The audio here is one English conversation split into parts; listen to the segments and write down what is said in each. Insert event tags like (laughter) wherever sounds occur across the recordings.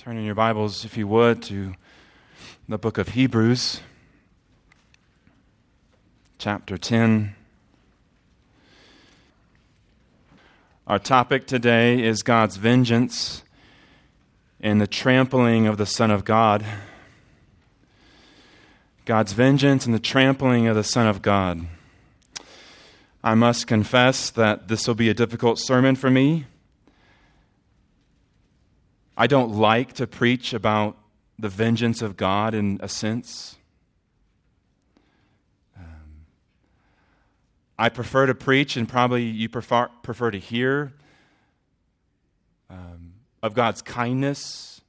Turn in your Bibles, if you would, to the book of Hebrews, chapter 10. Our topic today is God's vengeance and the trampling of the Son of God. God's vengeance and the trampling of the Son of God. I must confess that this will be a difficult sermon for me. I don't like to preach about the vengeance of God in a sense. Um, I prefer to preach, and probably you prefer, prefer to hear um, of God's kindness,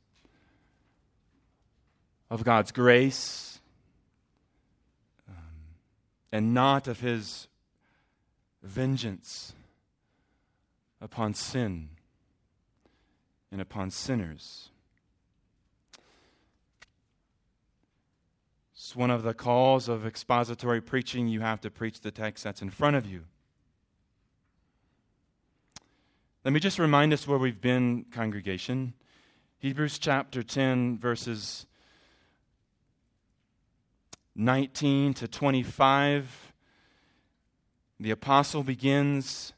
of God's grace, um, and not of His vengeance upon sin and upon sinners. It's one of the calls of expository preaching. You have to preach the text that's in front of you. Let me just remind us where we've been, congregation. Hebrews chapter 10, verses 19 to 25. The apostle begins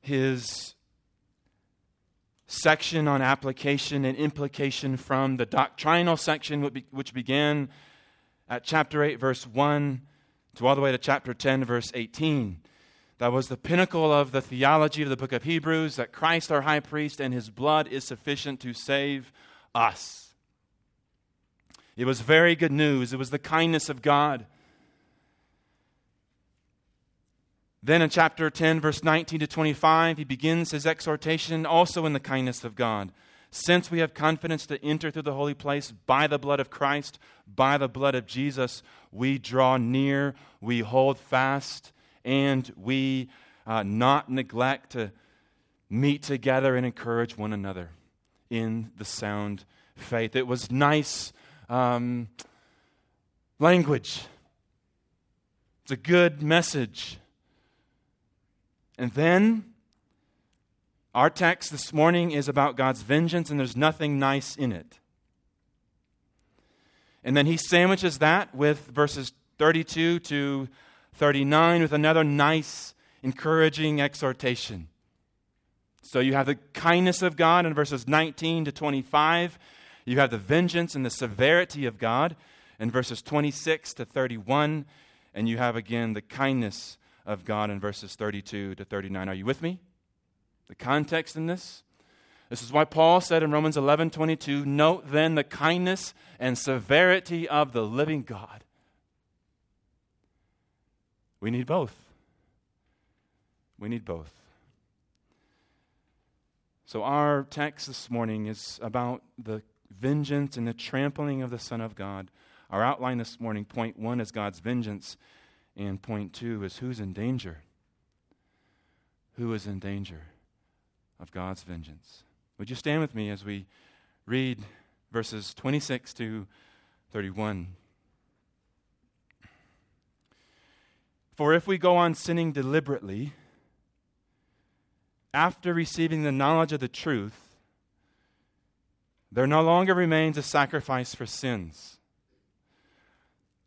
his section on application and implication from the doctrinal section, which began at chapter 8, verse 1, to all the way to chapter 10, verse 18. That was the pinnacle of the theology of the book of Hebrews that Christ, our high priest, and his blood is sufficient to save us. It was very good news. It was the kindness of God Then in chapter 10, verse 19 to 25, he begins his exhortation also in the kindness of God. Since we have confidence to enter through the holy place by the blood of Christ, by the blood of Jesus, we draw near, we hold fast, and we uh, not neglect to meet together and encourage one another in the sound faith. It was nice um, language, it's a good message. And then our text this morning is about God's vengeance, and there's nothing nice in it. And then he sandwiches that with verses 32 to 39 with another nice, encouraging exhortation. So you have the kindness of God in verses 19 to 25. You have the vengeance and the severity of God in verses 26 to 31. And you have again the kindness of God in verses 32 to 39. Are you with me? The context in this? This is why Paul said in Romans 11 22, Note then the kindness and severity of the living God. We need both. We need both. So, our text this morning is about the vengeance and the trampling of the Son of God. Our outline this morning, point one, is God's vengeance. And point two is who's in danger? Who is in danger of God's vengeance? Would you stand with me as we read verses 26 to 31? For if we go on sinning deliberately, after receiving the knowledge of the truth, there no longer remains a sacrifice for sins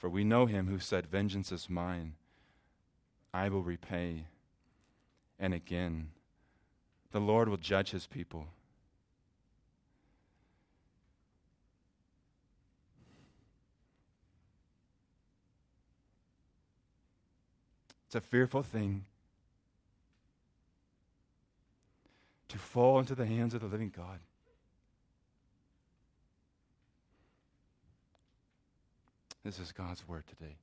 For we know him who said, Vengeance is mine, I will repay. And again, the Lord will judge his people. It's a fearful thing to fall into the hands of the living God. This is God's word today.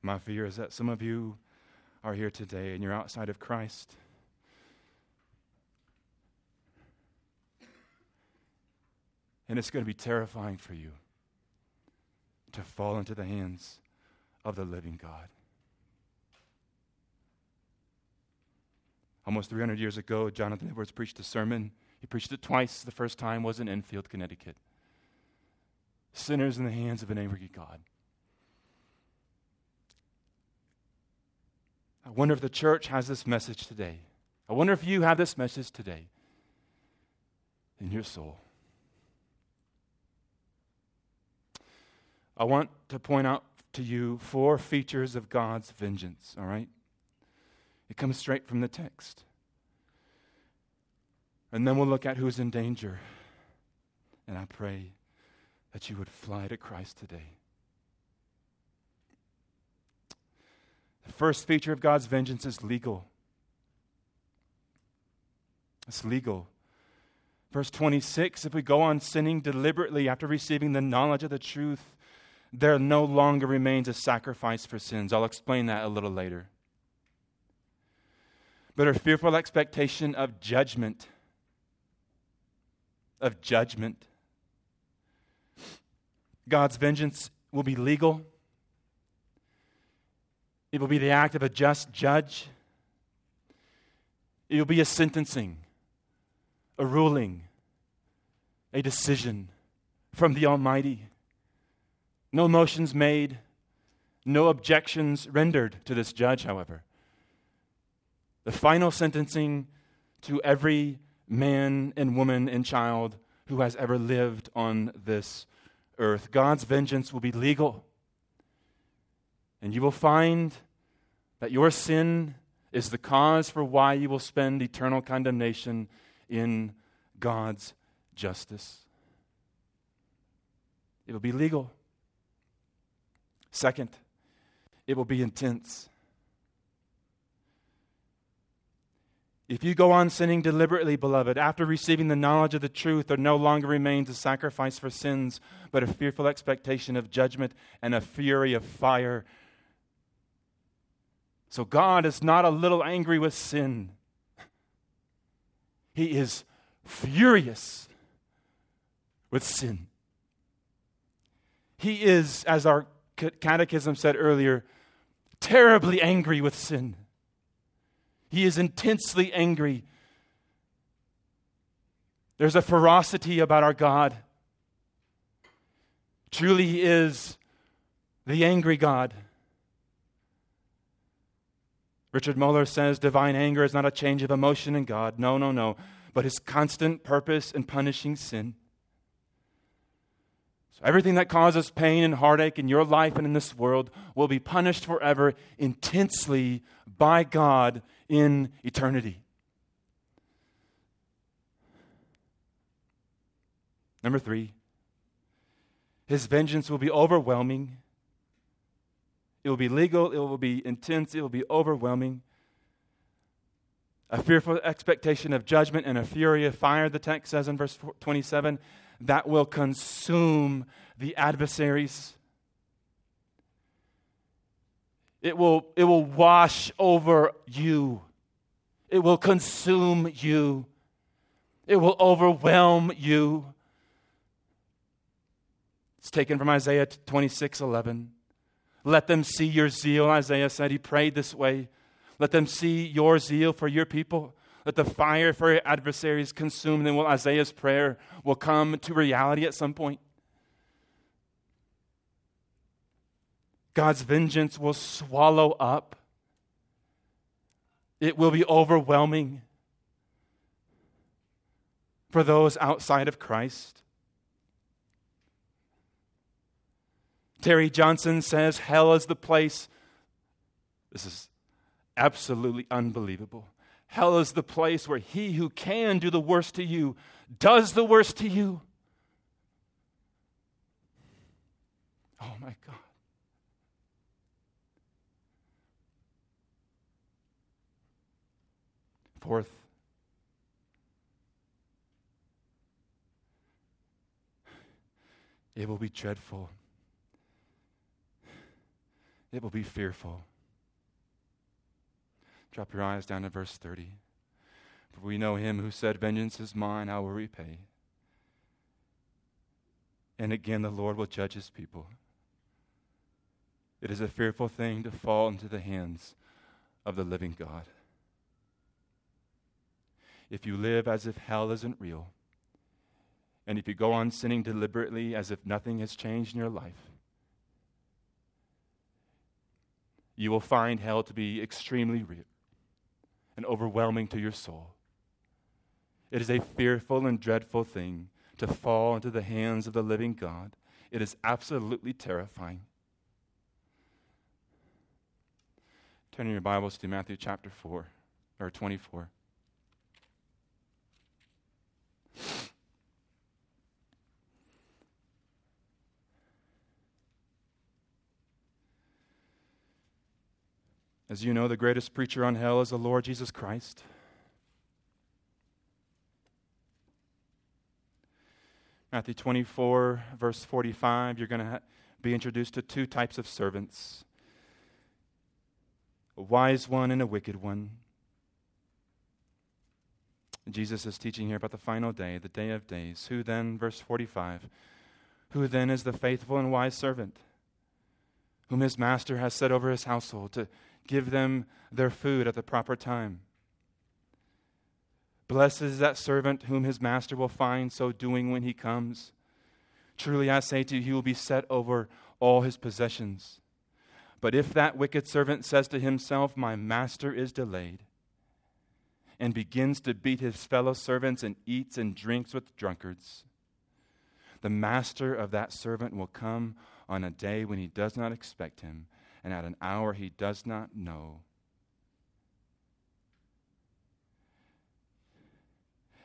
My fear is that some of you are here today and you're outside of Christ. And it's going to be terrifying for you to fall into the hands of the living God. Almost 300 years ago, Jonathan Edwards preached a sermon. He preached it twice. The first time was in Enfield, Connecticut. Sinners in the hands of an angry God. I wonder if the church has this message today. I wonder if you have this message today in your soul. I want to point out to you four features of God's vengeance, all right? It comes straight from the text. And then we'll look at who's in danger. And I pray that you would fly to Christ today. The first feature of God's vengeance is legal. It's legal. Verse 26 if we go on sinning deliberately after receiving the knowledge of the truth, there no longer remains a sacrifice for sins. I'll explain that a little later. But a fearful expectation of judgment. Of judgment. God's vengeance will be legal. It will be the act of a just judge. It will be a sentencing, a ruling, a decision from the Almighty. No motions made, no objections rendered to this judge, however. The final sentencing to every man and woman and child who has ever lived on this earth. God's vengeance will be legal. And you will find that your sin is the cause for why you will spend eternal condemnation in God's justice. It will be legal. Second, it will be intense. If you go on sinning deliberately, beloved, after receiving the knowledge of the truth, there no longer remains a sacrifice for sins, but a fearful expectation of judgment and a fury of fire. So God is not a little angry with sin, He is furious with sin. He is, as our catechism said earlier, terribly angry with sin. He is intensely angry. There's a ferocity about our God. Truly, He is the angry God. Richard Muller says divine anger is not a change of emotion in God. No, no, no. But His constant purpose in punishing sin. So everything that causes pain and heartache in your life and in this world will be punished forever intensely by God in eternity. Number three, his vengeance will be overwhelming. It will be legal, it will be intense, it will be overwhelming. A fearful expectation of judgment and a fury of fire, the text says in verse 27 that will consume the adversaries. It will, it will wash over you. It will consume you. It will overwhelm you. It's taken from Isaiah 26 11. Let them see your zeal. Isaiah said he prayed this way. Let them see your zeal for your people. Let the fire for your adversaries consume them. Well, Isaiah's prayer will come to reality at some point. God's vengeance will swallow up, it will be overwhelming for those outside of Christ. Terry Johnson says hell is the place. This is absolutely unbelievable. Hell is the place where he who can do the worst to you does the worst to you. Oh my God. Fourth, it will be dreadful. It will be fearful. Drop your eyes down to verse 30. For we know him who said, Vengeance is mine, I will repay. And again, the Lord will judge his people. It is a fearful thing to fall into the hands of the living God. If you live as if hell isn't real, and if you go on sinning deliberately as if nothing has changed in your life, you will find hell to be extremely real and overwhelming to your soul. It is a fearful and dreadful thing to fall into the hands of the living God. It is absolutely terrifying. Turn your Bibles to Matthew chapter 4 or 24. As you know, the greatest preacher on hell is the Lord Jesus Christ. Matthew 24, verse 45, you're going to ha- be introduced to two types of servants a wise one and a wicked one. Jesus is teaching here about the final day, the day of days. Who then, verse 45, who then is the faithful and wise servant, whom his master has set over his household to give them their food at the proper time. Blessed is that servant whom his master will find so doing when he comes. Truly I say to you, he will be set over all his possessions. But if that wicked servant says to himself, My master is delayed, and begins to beat his fellow servants and eats and drinks with drunkards, the master of that servant will come on a day when he does not expect him and at an hour he does not know.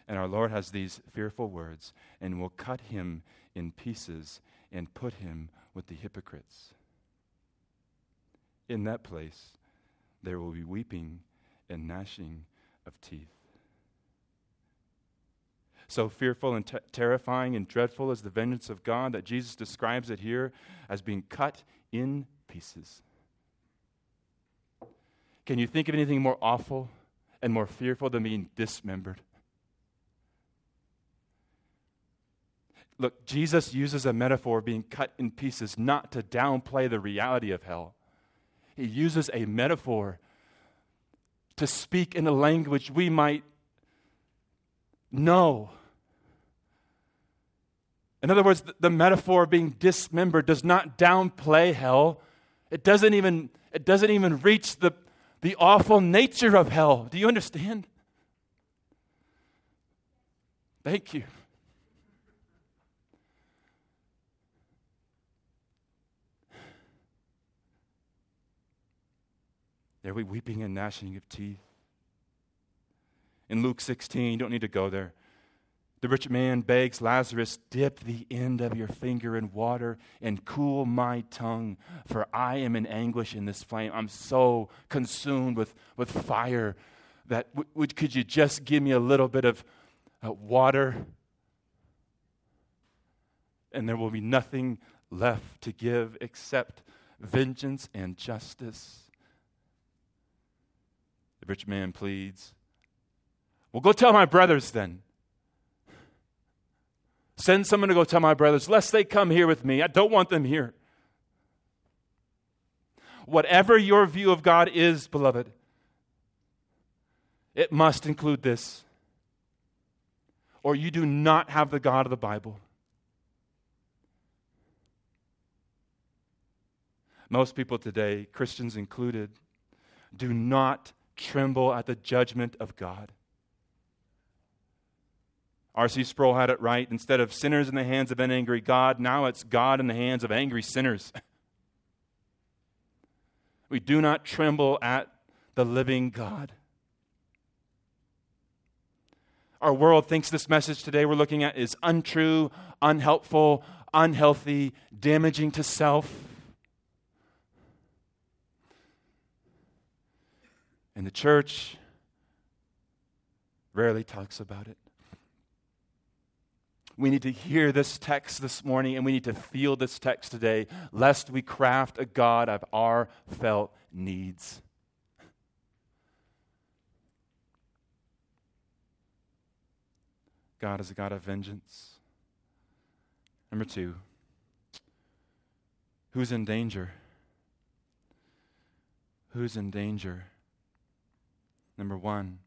And our Lord has these fearful words, and will cut him in pieces and put him with the hypocrites. In that place, there will be weeping and gnashing of teeth. So fearful and t- terrifying and dreadful is the vengeance of God that Jesus describes it here as being cut in pieces. Can you think of anything more awful and more fearful than being dismembered? Look, Jesus uses a metaphor of being cut in pieces not to downplay the reality of hell. He uses a metaphor to speak in a language we might know. In other words, the metaphor of being dismembered does not downplay hell. It doesn't even, it doesn't even reach the, the awful nature of hell. Do you understand? Thank you. There we weeping and gnashing of teeth. In Luke 16, you don't need to go there. The rich man begs Lazarus, Dip the end of your finger in water and cool my tongue, for I am in anguish in this flame. I'm so consumed with, with fire that w- w- could you just give me a little bit of uh, water? And there will be nothing left to give except vengeance and justice. The rich man pleads, Well, go tell my brothers then. Send someone to go tell my brothers, lest they come here with me. I don't want them here. Whatever your view of God is, beloved, it must include this. Or you do not have the God of the Bible. Most people today, Christians included, do not tremble at the judgment of God. R.C. Sproul had it right. Instead of sinners in the hands of an angry God, now it's God in the hands of angry sinners. (laughs) we do not tremble at the living God. Our world thinks this message today we're looking at is untrue, unhelpful, unhealthy, damaging to self. And the church rarely talks about it. We need to hear this text this morning and we need to feel this text today, lest we craft a God of our felt needs. God is a God of vengeance. Number two, who's in danger? Who's in danger? Number one,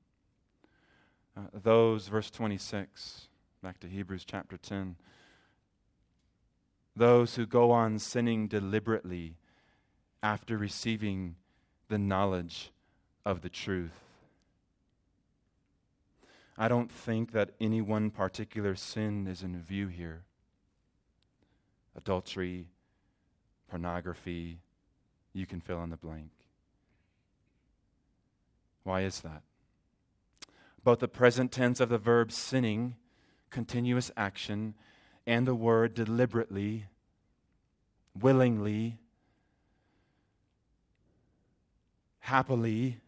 uh, those, verse 26 back to Hebrews chapter 10, those who go on sinning deliberately after receiving the knowledge of the truth. I don't think that any one particular sin is in view here adultery, pornography, you can fill in the blank. Why is that? Both the present tense of the verb sinning, continuous action, and the word deliberately, willingly, happily,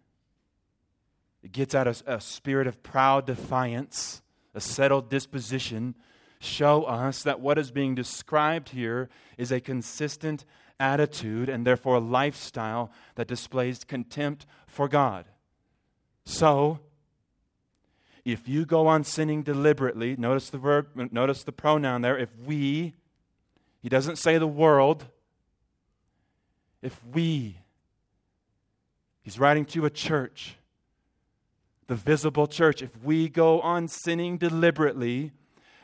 it gets at a, a spirit of proud defiance, a settled disposition, show us that what is being described here is a consistent attitude and therefore a lifestyle that displays contempt for God. So, if you go on sinning deliberately, notice the verb, notice the pronoun there. If we, he doesn't say the world, if we, he's writing to a church, the visible church, if we go on sinning deliberately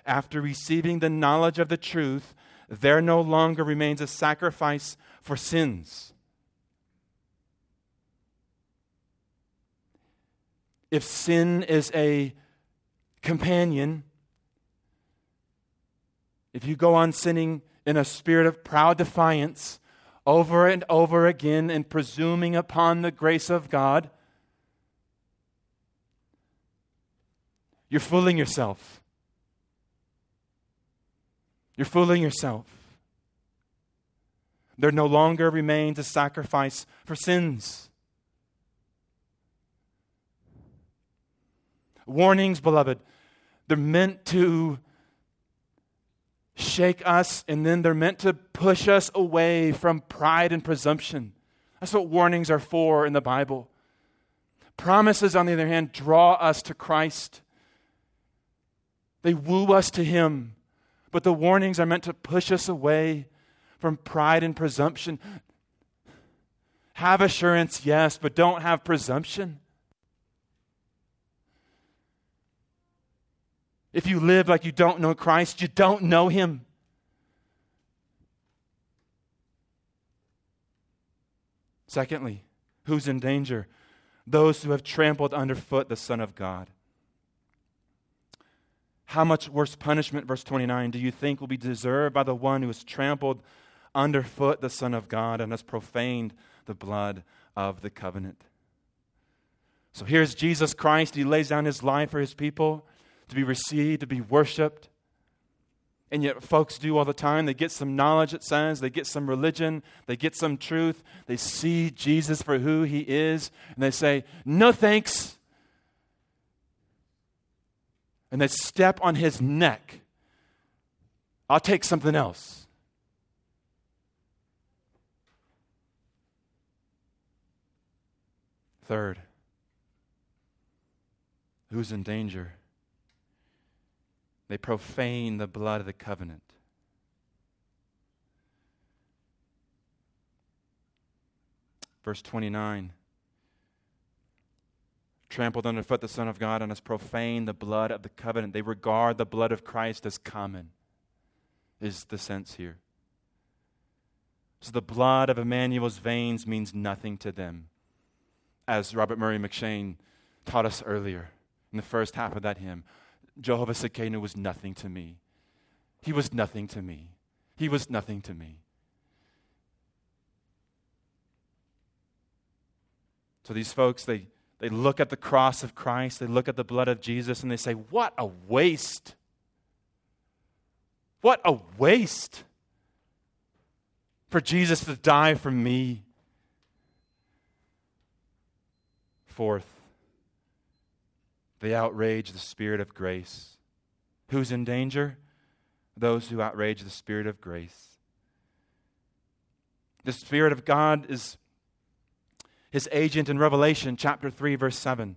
after receiving the knowledge of the truth, there no longer remains a sacrifice for sins. If sin is a companion, if you go on sinning in a spirit of proud defiance over and over again and presuming upon the grace of God, you're fooling yourself. You're fooling yourself. There no longer remains a sacrifice for sins. Warnings, beloved, they're meant to shake us and then they're meant to push us away from pride and presumption. That's what warnings are for in the Bible. Promises, on the other hand, draw us to Christ. They woo us to Him. But the warnings are meant to push us away from pride and presumption. Have assurance, yes, but don't have presumption. If you live like you don't know Christ, you don't know Him. Secondly, who's in danger? Those who have trampled underfoot the Son of God. How much worse punishment, verse 29, do you think will be deserved by the one who has trampled underfoot the Son of God and has profaned the blood of the covenant? So here's Jesus Christ. He lays down his life for his people to be received, to be worshiped. And yet, folks do all the time. They get some knowledge, it says. They get some religion. They get some truth. They see Jesus for who he is. And they say, No thanks. And they step on his neck. I'll take something else. Third, who's in danger? They profane the blood of the covenant. Verse 29 trampled underfoot the Son of God and has profaned the blood of the covenant. They regard the blood of Christ as common, is the sense here. So the blood of Emmanuel's veins means nothing to them, as Robert Murray M'Cheyne taught us earlier in the first half of that hymn. Jehovah Tsidkenu was nothing to me. He was nothing to me. He was nothing to me. So these folks, they, they look at the cross of Christ, they look at the blood of Jesus, and they say, What a waste! What a waste for Jesus to die for me. Fourth, they outrage the Spirit of grace. Who's in danger? Those who outrage the Spirit of grace. The Spirit of God is his agent in Revelation chapter 3, verse 7.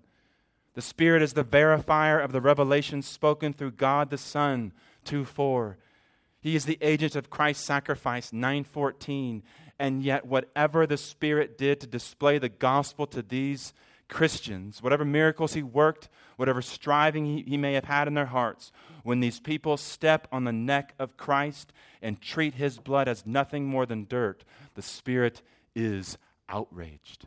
The Spirit is the verifier of the revelation spoken through God the Son, 2 4. He is the agent of Christ's sacrifice, 914. And yet, whatever the Spirit did to display the gospel to these Christians, whatever miracles he worked, whatever striving he, he, may have had in their hearts, when these people step on the neck of Christ and treat his blood as nothing more than dirt, the Spirit is outraged.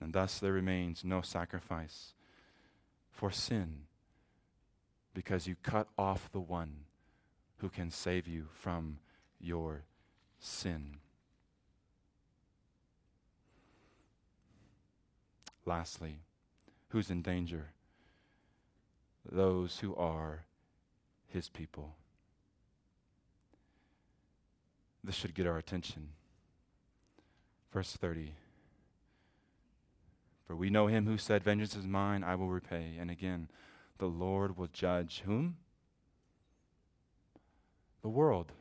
And thus there remains no sacrifice for sin because you cut off the one who can save you from your sin. Lastly, who's in danger? Those who are his people. This should get our attention. Verse 30. For we know him who said, Vengeance is mine, I will repay. And again, the Lord will judge whom? The world.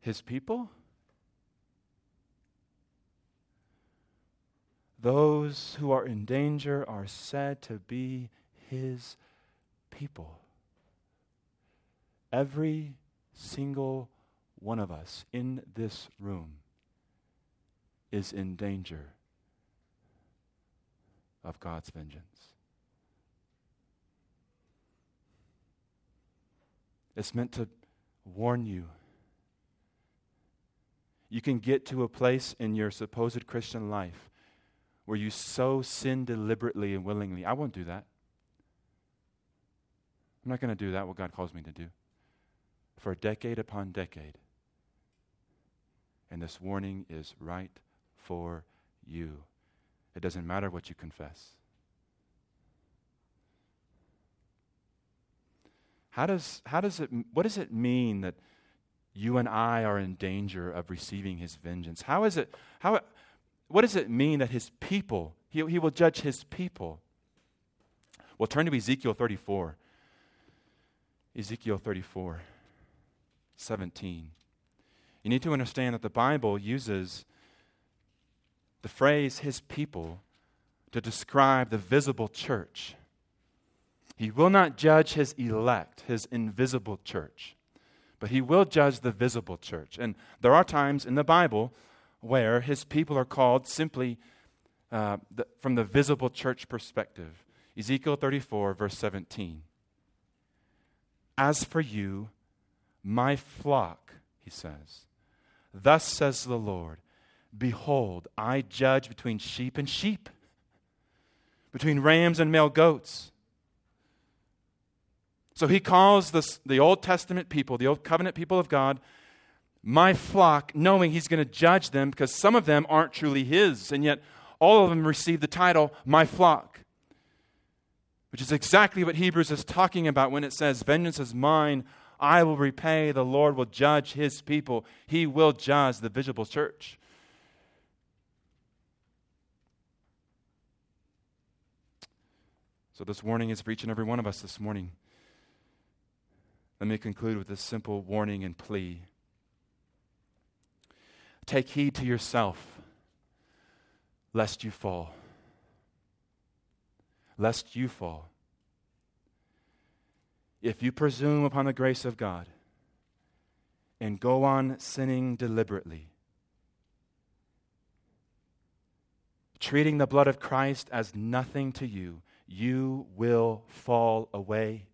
His people? Those who are in danger are said to be his people. Every single one of us in this room is in danger of God's vengeance. It's meant to warn you. You can get to a place in your supposed Christian life where you so sin deliberately and willingly. I won't do that. I'm not going to do that, what God calls me to do. For decade upon decade. And this warning is right for you. It doesn't matter what you confess. How does, how does it, what does it mean that you and I are in danger of receiving his vengeance? How is it, how, what does it mean that his people, he, he will judge his people? Well, turn to Ezekiel 34. Ezekiel 34, 17. You need to understand that the Bible uses the phrase his people to describe the visible church. He will not judge his elect, his invisible church, but he will judge the visible church. And there are times in the Bible where his people are called simply uh, the, from the visible church perspective. Ezekiel 34, verse 17. As for you, my flock, he says, thus says the Lord, behold, I judge between sheep and sheep, between rams and male goats. So he calls this, the Old Testament people, the Old Covenant people of God, my flock, knowing he's going to judge them because some of them aren't truly his, and yet all of them receive the title, my flock, which is exactly what Hebrews is talking about when it says, Vengeance is mine, I will repay, the Lord will judge his people, he will judge the visible church. So, this warning is for each and every one of us this morning. Let me conclude with this simple warning and plea. Take heed to yourself, lest you fall. Lest you fall. If you presume upon the grace of God and go on sinning deliberately, treating the blood of Christ as nothing to you, you will fall away.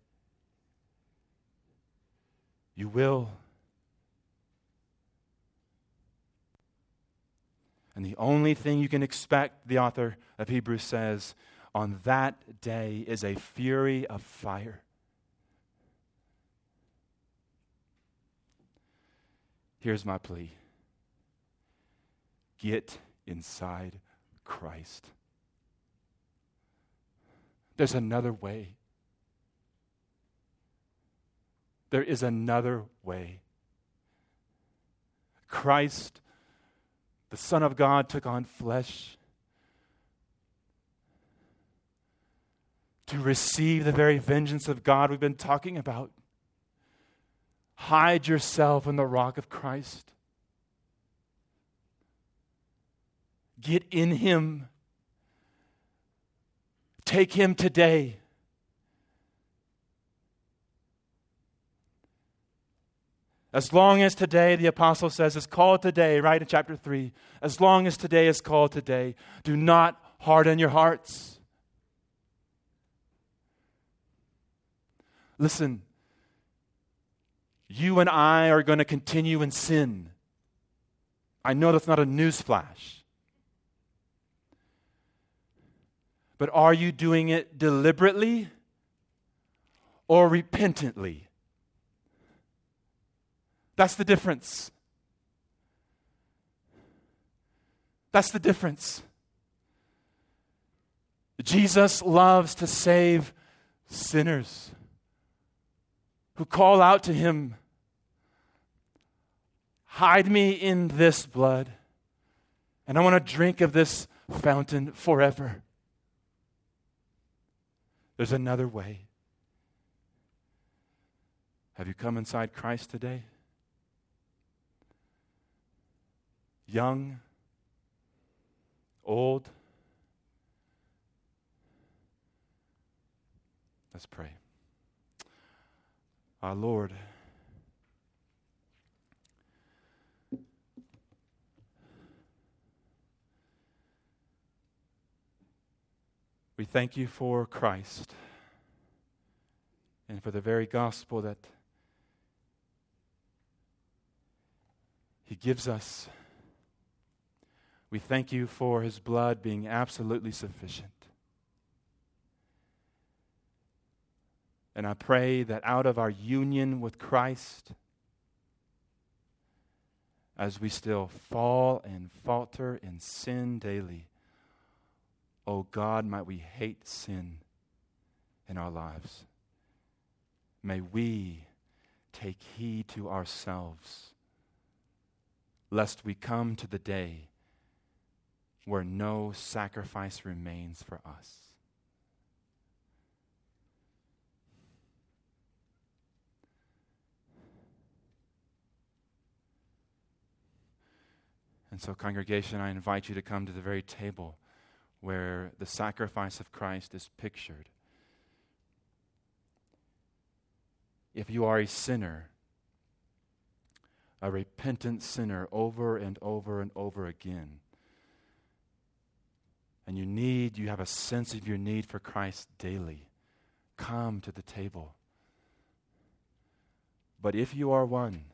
You will. And the only thing you can expect, the author of Hebrews says, on that day is a fury of fire. Here's my plea get inside Christ. There's another way. There is another way. Christ the Son of God took on flesh to receive the very vengeance of God we've been talking about. Hide yourself in the rock of Christ. Get in Him. Take Him today. As long as today, the apostle says, is called today, right in chapter 3, as long as today is called today, do not harden your hearts. Listen, you and I are going to continue in sin. I know that's not a news flash. But are you doing it deliberately or repentantly? That's the difference. That's the difference. Jesus loves to save sinners who call out to him Hide me in this blood, and I want to drink of this fountain forever. There's another way. Have you come inside Christ today? Young, old. Let's pray. Our Lord, we thank you for Christ and for the very gospel that He gives us. We thank you for His blood being absolutely sufficient. And I pray that out of our union with Christ, as we still fall and falter in sin daily, oh God, might we hate sin in our lives. May we take heed to ourselves, lest we come to the day where no sacrifice remains for us. And so, congregation, I invite you to come to the very table where the sacrifice of Christ is pictured. If you are a sinner, a repentant sinner over and over and over again, and you need, you have a sense of your need for Christ daily, come to the table. But if you are one,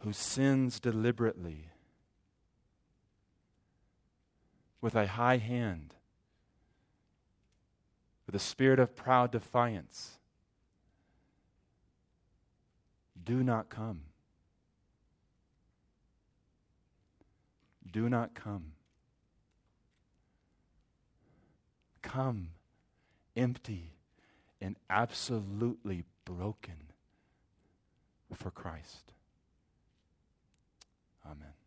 who sins deliberately with a high hand, with a spirit of proud defiance, do not come. Do not come. Come empty and absolutely broken for Christ. Amen.